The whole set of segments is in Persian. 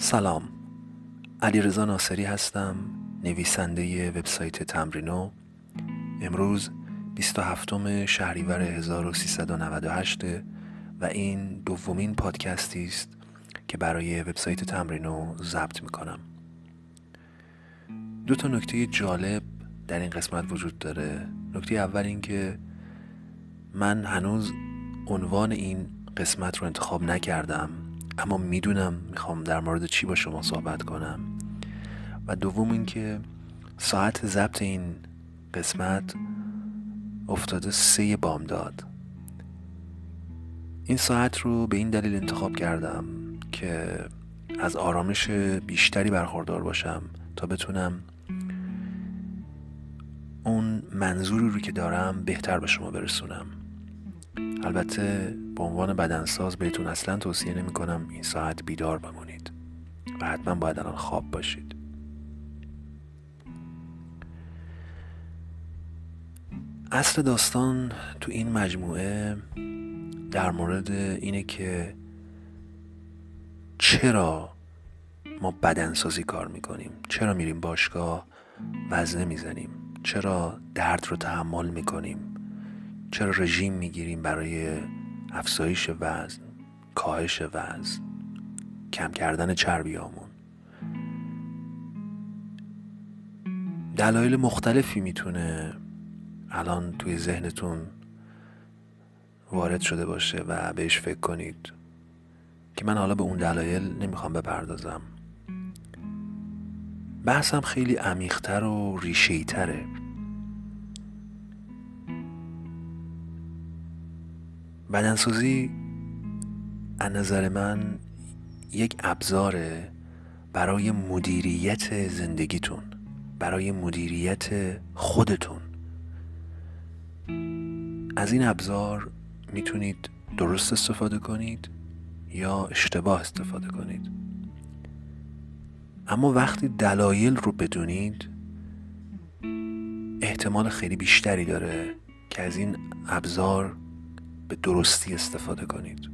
سلام. علیرضا ناصری هستم نویسنده وبسایت تمرینو. امروز 27 شهریور 1398 و این دومین پادکستی است که برای وبسایت تمرینو ضبط می‌کنم. دو تا نکته جالب در این قسمت وجود داره. نکته اول این که من هنوز عنوان این قسمت رو انتخاب نکردم. اما می‌دونم می‌خوام در مورد چی با شما صحبت کنم. و دوم اینکه ساعت ضبط این قسمت افتاده سه بامداد. این ساعت رو به این دلیل انتخاب کردم که از آرامش بیشتری برخوردار باشم تا بتونم اون منظوری رو که دارم بهتر به شما برسونم. البته به عنوان بدنساز بهتون اصلا توصیه نمی کنم این ساعت بیدار بمونید و حتما باید الان خواب باشید. اصل داستان تو این مجموعه در مورد اینه که چرا ما بدنسازی کار می‌کنیم؟ چرا میریم باشگاه وزنه می‌زنیم؟ چرا درد رو تحمل می‌کنیم؟ چرا رژیم می‌گیریم برای افزایش وزن کاهش وزن کم کردن چربیامون دلایل مختلفی می‌تونه الان توی ذهنتون وارد شده باشه و بهش فکر کنید که من حالا به اون دلایل نمی‌خوام بپردازم. بحثم خیلی عمیقتر و ریشهی بدنسازی از نظر من یک ابزاره برای مدیریت زندگیتون برای مدیریت خودتون. از این ابزار می‌تونید درست استفاده کنید یا اشتباه استفاده کنید. اما وقتی دلایل رو بدونید احتمال خیلی بیشتری داره که از این ابزار به درستی استفاده کنید.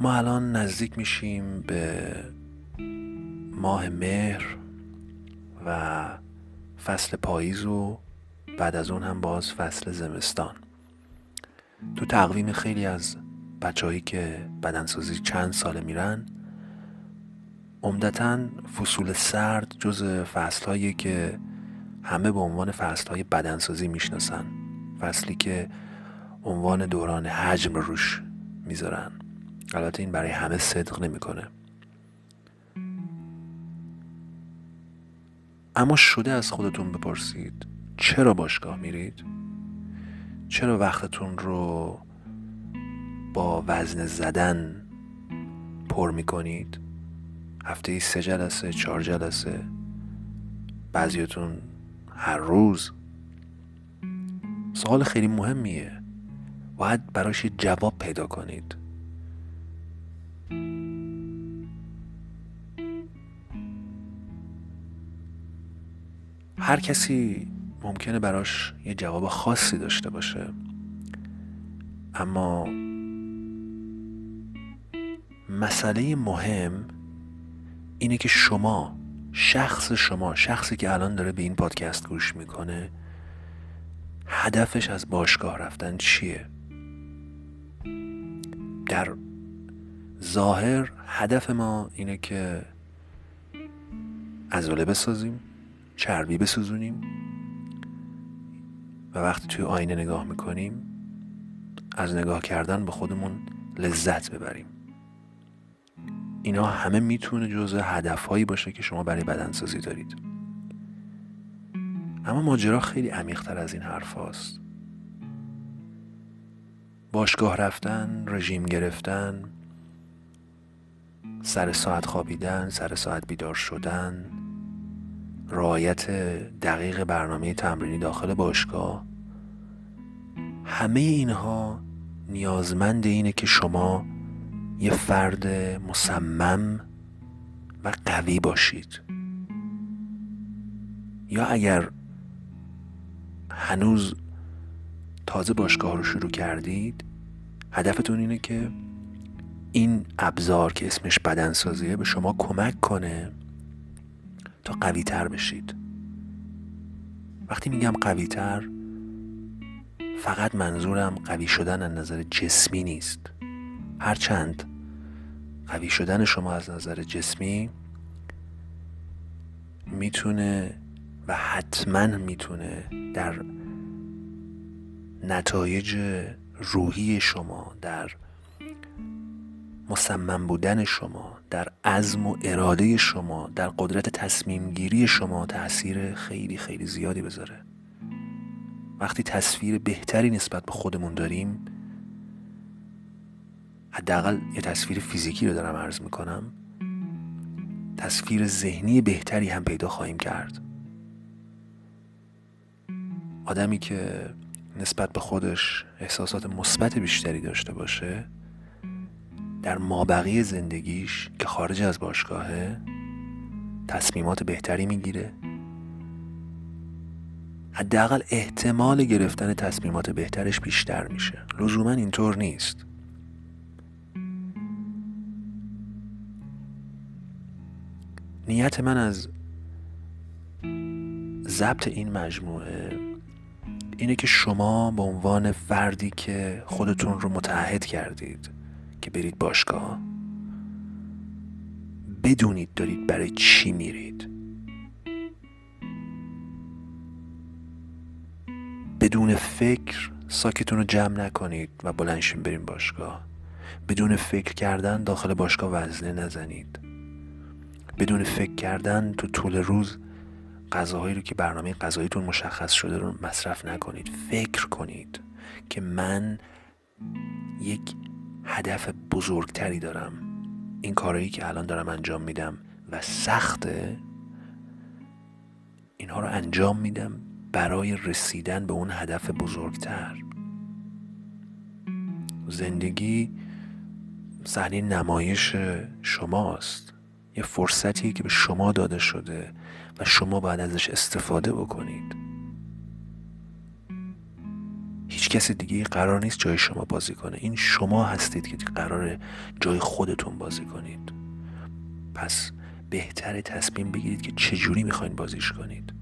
ما الان نزدیک میشیم به ماه مهر و فصل پاییز و بعد از اون هم باز فصل زمستان. تو تقویم خیلی از بچههایی که بدنسازی چند ساله میرن عمدتا فصول سرد جز فصلهایی که همه به عنوان فصلهای بدنسازی می‌شناسن فصلی که عنوان دوران حجم روش می‌ذارن البته این برای همه صدق نمی‌کنه اما شده از خودتون بپرسید چرا باشگاه میرید؟ چرا وقتتون رو با وزن زدن پر می‌کنید؟ هفته ای سه جلسه چهار جلسه بعضیتون هر روز. سوال خیلی مهمیه. باید براش جواب پیدا کنید. هر کسی ممکنه براش یه جواب خاصی داشته باشه. اما مسئله مهم اینه که شما شخص شما شخصی که الان داره به این پادکست گوش می‌کنه هدفش از باشگاه رفتن چیه؟ در ظاهر هدف ما اینه که عضله بسازیم چربی بسوزونیم و وقتی توی آینه نگاه می‌کنیم از نگاه کردن به خودمون لذت ببریم. اینا همه می‌تونه جزء هدفهایی باشه که شما برای بدنسازی دارید اما ماجرا خیلی عمیقتر از این حرف هاست. باشگاه رفتن، رژیم گرفتن، سر ساعت خوابیدن، سر ساعت بیدار شدن، رعایت دقیق برنامه تمرینی داخل باشگاه همه اینها نیازمند اینه که شما یه فرد مصمم و قوی باشید. یا اگر هنوز تازه باشگاه رو شروع کردید هدفتون اینه که این ابزار که اسمش بدنسازیه به شما کمک کنه تا قوی تر بشید. وقتی میگم قوی تر فقط منظورم قوی شدن از نظر جسمی نیست. هرچند قوی شدن شما از نظر جسمی می‌تونه و حتما می‌تونه در نتایج روحی شما در مصمم بودن شما در عزم و اراده شما در قدرت تصمیم گیری شما تاثیر خیلی خیلی زیادی بذاره. وقتی تصویر بهتری نسبت به خودمون داریم حداقل یه تصویر فیزیکی رو دارم عرض می‌کنم. تصویر ذهنی بهتری هم پیدا خواهیم کرد. آدمی که نسبت به خودش احساسات مثبت بیشتری داشته باشه در مابقی زندگیش که خارج از باشگاهه تصمیمات بهتری می‌گیره. حداقل احتمال گرفتن تصمیمات بهترش بیشتر میشه. لزوما اینطور نیست. نیت من از ضبط این مجموعه اینه که شما به عنوان فردی که خودتون رو متحد کردید که برید باشگاه بدونید دارید برای چی میرید. بدون فکر ساکتون رو جمع نکنید و بلنشین بریم باشگاه. بدون فکر کردن داخل باشگاه وزنه نزنید. بدون فکر کردن تو طول روز غذاهایی رو که برنامه غذاییتون مشخص شده رو مصرف نکنید. فکر کنید که من یک هدف بزرگتری دارم. این کارهایی که الان دارم انجام میدم و سخته اینها رو انجام میدم برای رسیدن به اون هدف بزرگتر. زندگی صحنه نمایش شماست. یه فرصتی که به شما داده شده و شما باید ازش استفاده بکنید. هیچ کس دیگه قرار نیست جای شما بازی کنه. این شما هستید که قرار جای خودتون بازی کنید. پس بهتر تصمیم بگیرید که چجوری می‌خواین بازیش کنید.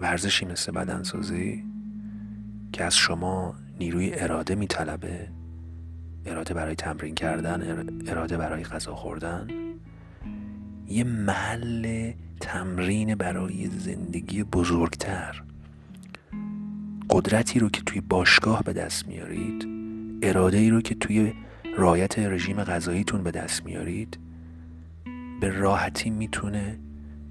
ورزشی مثل بدنسازی که از شما نیروی اراده میطلبه. اراده برای تمرین کردن اراده برای غذا خوردن. یه محل تمرین برای زندگی بزرگتر. قدرتی رو که توی باشگاه به دست میارید اراده ای رو که توی رایت رژیم غذاییتون به دست میارید به راحتی می‌تونه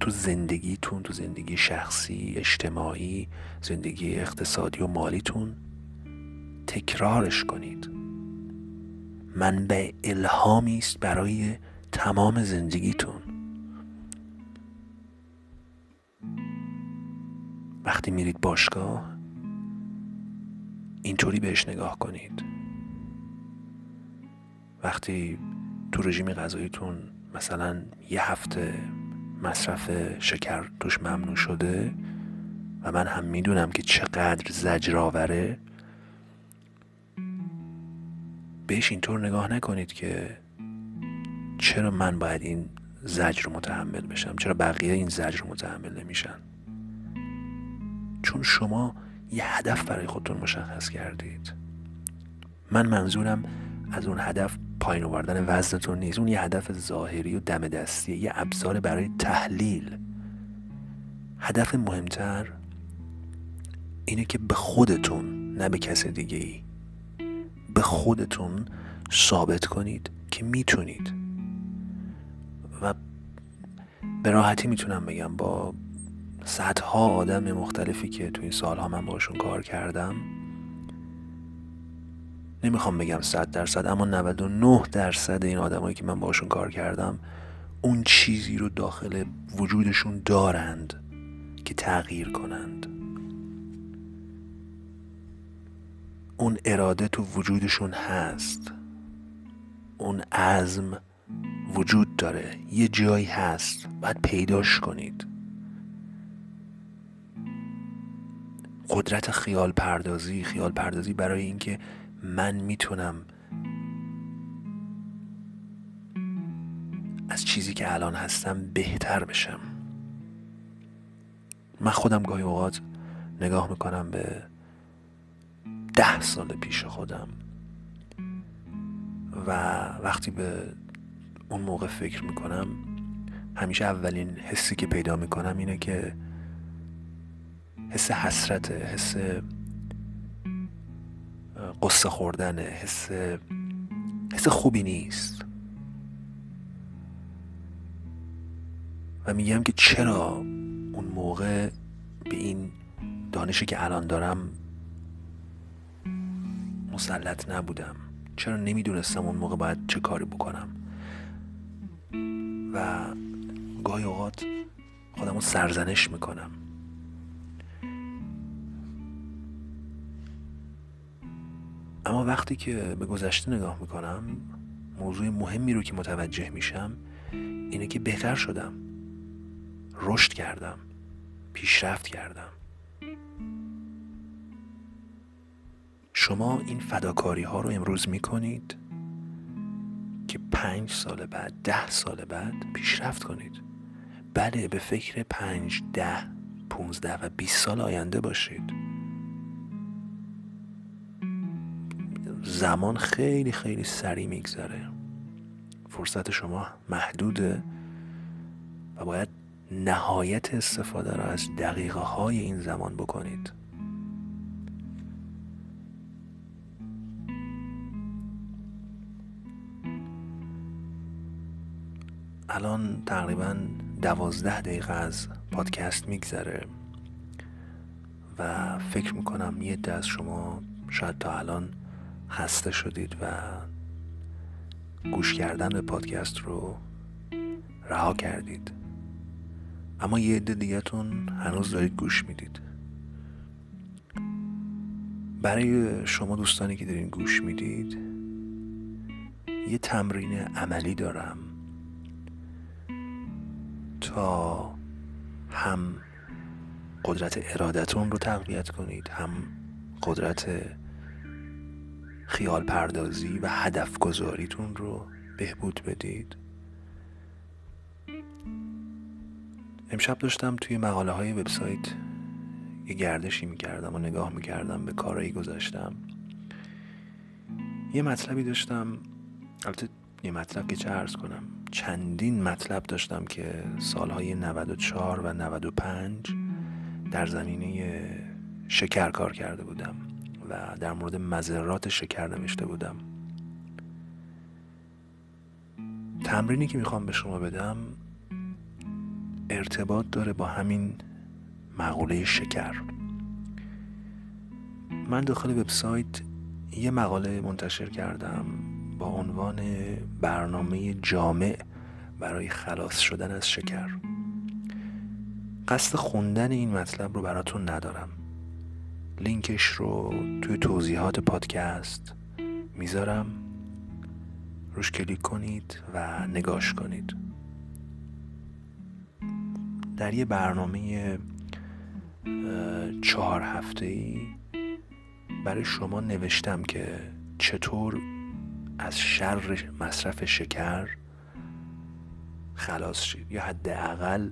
تو زندگیتون تو زندگی شخصی اجتماعی زندگی اقتصادی و مالیتون تکرارش کنید. منبع الهامی است برای تمام زندگیتون. وقتی میرید باشگاه اینطوری بهش نگاه کنید. وقتی تو رژیم غذاییتون مثلا یه هفته مصرف شکر توش ممنوع شده و من هم می‌دونم که چقدر زجرآوره بهش اینطور نگاه نکنید که چرا من باید این زجر رو متحمل بشم؟ چرا بقیه این زجر رو متحمل نمیشن؟ چون شما یه هدف برای خودتون مشخص کردید. من منظورم از اون هدف پایین آوردن وزنتون نیست. اون یه هدف ظاهری و دم دستیه یه ابزار برای تحلیل. هدف مهمتر اینه که به خودتون نه به کس دیگه ای به خودتون ثابت کنید که می‌تونید. و به راحتی می‌تونم بگم با صدها آدم مختلفی که تو این سالها من باشون کار کردم نمی‌خوام بگم صد درصد اما 99 درصد این آدمایی که من باشون کار کردم اون چیزی رو داخل وجودشون دارند که تغییر کنند. اون اراده تو وجودشون هست. اون عزم وجود داره. یه جایی هست. باید پیداش کنید. قدرت خیال پردازی. خیال پردازی برای اینکه من می‌تونم از چیزی که الان هستم بهتر بشم. من خودم گاهی اوقات نگاه می‌کنم به ده سال پیش خودم. و وقتی به اون موقع فکر می‌کنم همیشه اولین حسی که پیدا می‌کنم اینه که حس حسرته حس قصه خوردنه حس حس خوبی نیست. و میگم که چرا اون موقع به این دانشی که الان دارم مسلط نبودم. چرا نمی‌دونستم اون موقع باید چه کاری بکنم. و گاهی اوقات خودم رو سرزنش می‌کنم. اما وقتی که به گذشته نگاه می‌کنم موضوع مهمی رو که متوجه میشم اینه که بهتر شدم. رشد کردم. پیشرفت کردم. شما این فداکاری ها رو امروز می‌کنید که پنج سال بعد ده سال بعد پیشرفت کنید. بله به فکر پنج ده پونزده و بیست سال آینده باشید. زمان خیلی خیلی سریع میگذره. فرصت شما محدوده و باید نهایت استفاده را از دقیقه های این زمان بکنید. الان تقریبا دوازده دقیقه از پادکست میگذره و فکر می‌کنم یه از شما شاید تا الان خسته شدید و گوش کردن به پادکست رو رها کردید. اما یه عده دیگهتون هنوز دارید گوش می‌دید. برای شما دوستانی که دارین گوش می‌دید یه تمرین عملی دارم. هم قدرت ارادتون رو تقویت کنید هم قدرت خیال پردازی و هدف گذاریتون رو بهبود بدید. امشب داشتم توی مقاله های وبسایت یه گردشی می‌کردم و نگاه می‌کردم به کارایی گذاشتم. یه مطلبی داشتم البته یه مطلب که چه ارز کنم. چندین مطلب داشتم که سالهای 94 و 95 در زمینه شکر کار کرده بودم و در مورد مذرات شکر نوشته بودم. تمرینی که می‌خوام به شما بدم ارتباط داره با همین مقوله شکر. من داخل وبسایت یه مقاله منتشر کردم. با عنوان برنامه جامع برای خلاص شدن از شکر. قصد خوندن این مطلب رو براتون ندارم. لینکش رو توی توضیحات پادکست می‌ذارم. روش کلیک کنید و نگاش کنید. در یه برنامه چهار هفته ای برای شما نوشتم که چطور از شر مصرف شکر خلاص شید. یا حداقل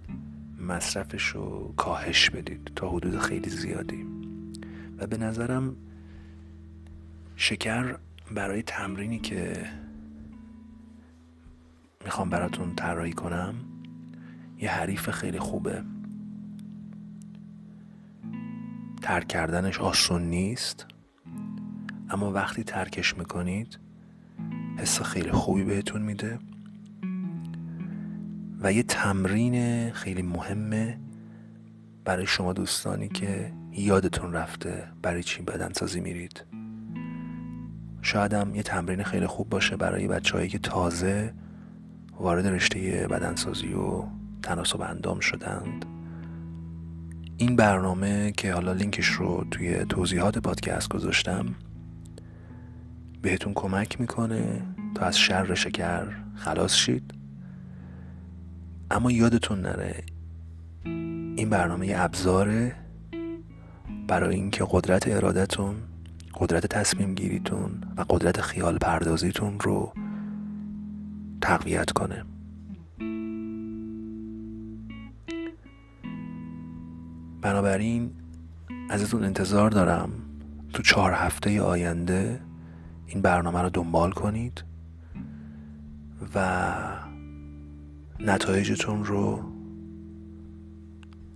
مصرفش رو کاهش بدید تا حدود خیلی زیادی. و به نظرم شکر برای تمرینی که می‌خوام براتون طراحی کنم یه حریف خیلی خوبه. ترک کردنش آسون نیست اما وقتی ترکش می‌کنید حس خیلی خوبی بهتون میده. و یه تمرین خیلی مهمه برای شما دوستانی که یادتون رفته برای چی بدنسازی میرید. شاید هم یه تمرین خیلی خوب باشه برای بچههایی که تازه وارد رشته بدنسازی و تناسب اندام شدند. این برنامه که حالا لینکش رو توی توضیحات پادکست گذاشتم بهتون کمک می‌کنه تا از شر شکر خلاص شید؟ اما یادتون نره این برنامه ابزاره برای اینکه قدرت ارادتون قدرت تصمیم گیریتون و قدرت خیال پردازیتون رو تقویت کنه. بنابراین ازتون انتظار دارم تو چهار هفته آینده این برنامه رو دنبال کنید و نتایجتون رو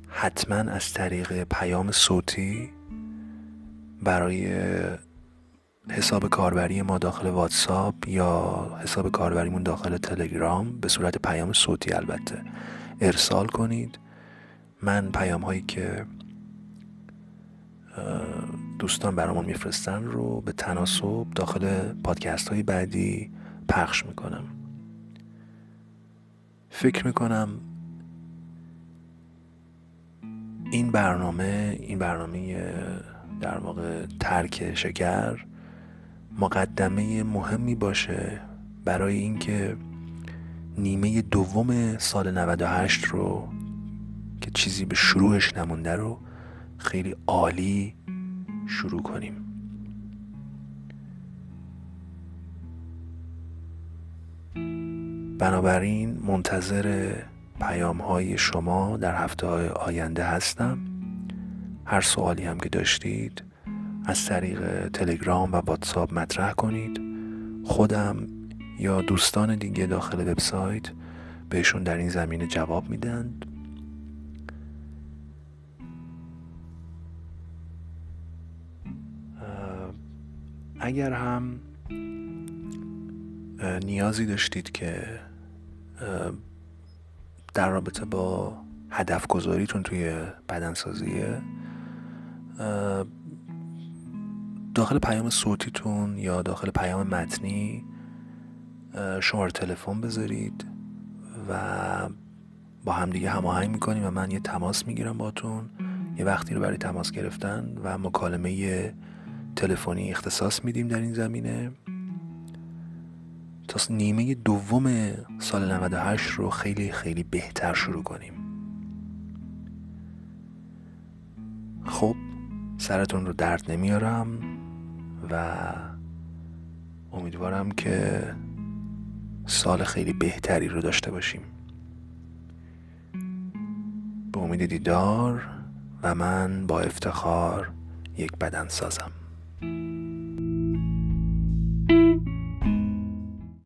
حتما از طریق پیام صوتی برای حساب کاربری ما داخل واتساپ یا حساب کاربریمون داخل تلگرام به صورت پیام صوتی البته ارسال کنید. من پیام هایی که دوستان برامون میفرستن رو به تناسب داخل پادکست های بعدی پخش می‌کنم. فکر می‌کنم این برنامه این برنامه در واقع ترک شکر مقدمه مهمی باشه برای اینکه نیمه دوم سال 98 رو که چیزی به شروعش نمونده رو خیلی عالی شروع کنیم. بنابراین منتظر پیام های شما در هفته های آینده هستم. هر سوالی هم که داشتید از طریق تلگرام و واتساپ مطرح کنید. خودم یا دوستان دیگه داخل وبسایت بهشون در این زمینه جواب میدن. اگر هم نیازی داشتید که در رابطه با هدف گذاریتون توی بدنسازیه داخل پیام صوتیتون یا داخل پیام متنی شماره تلفن بذارید و با همدیگه هماهنگ می‌کنیم و من یه تماس می‌گیرم باتون یه وقتی رو برای تماس گرفتن و مکالمه تلفنی اختصاص میدیم در این زمینه. تا نیمه دوم سال 98 رو خیلی خیلی بهتر شروع کنیم. خب سرتون رو درد نمیارم و امیدوارم که سال خیلی بهتری رو داشته باشیم. به امید دیدار و من با افتخار یک بدن سازم.